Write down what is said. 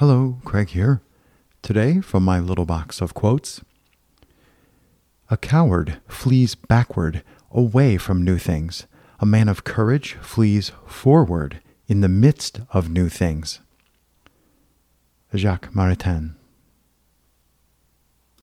Hello, Craig here. Today, from my little box of quotes A coward flees backward, away from new things. A man of courage flees forward in the midst of new things. Jacques Maritain.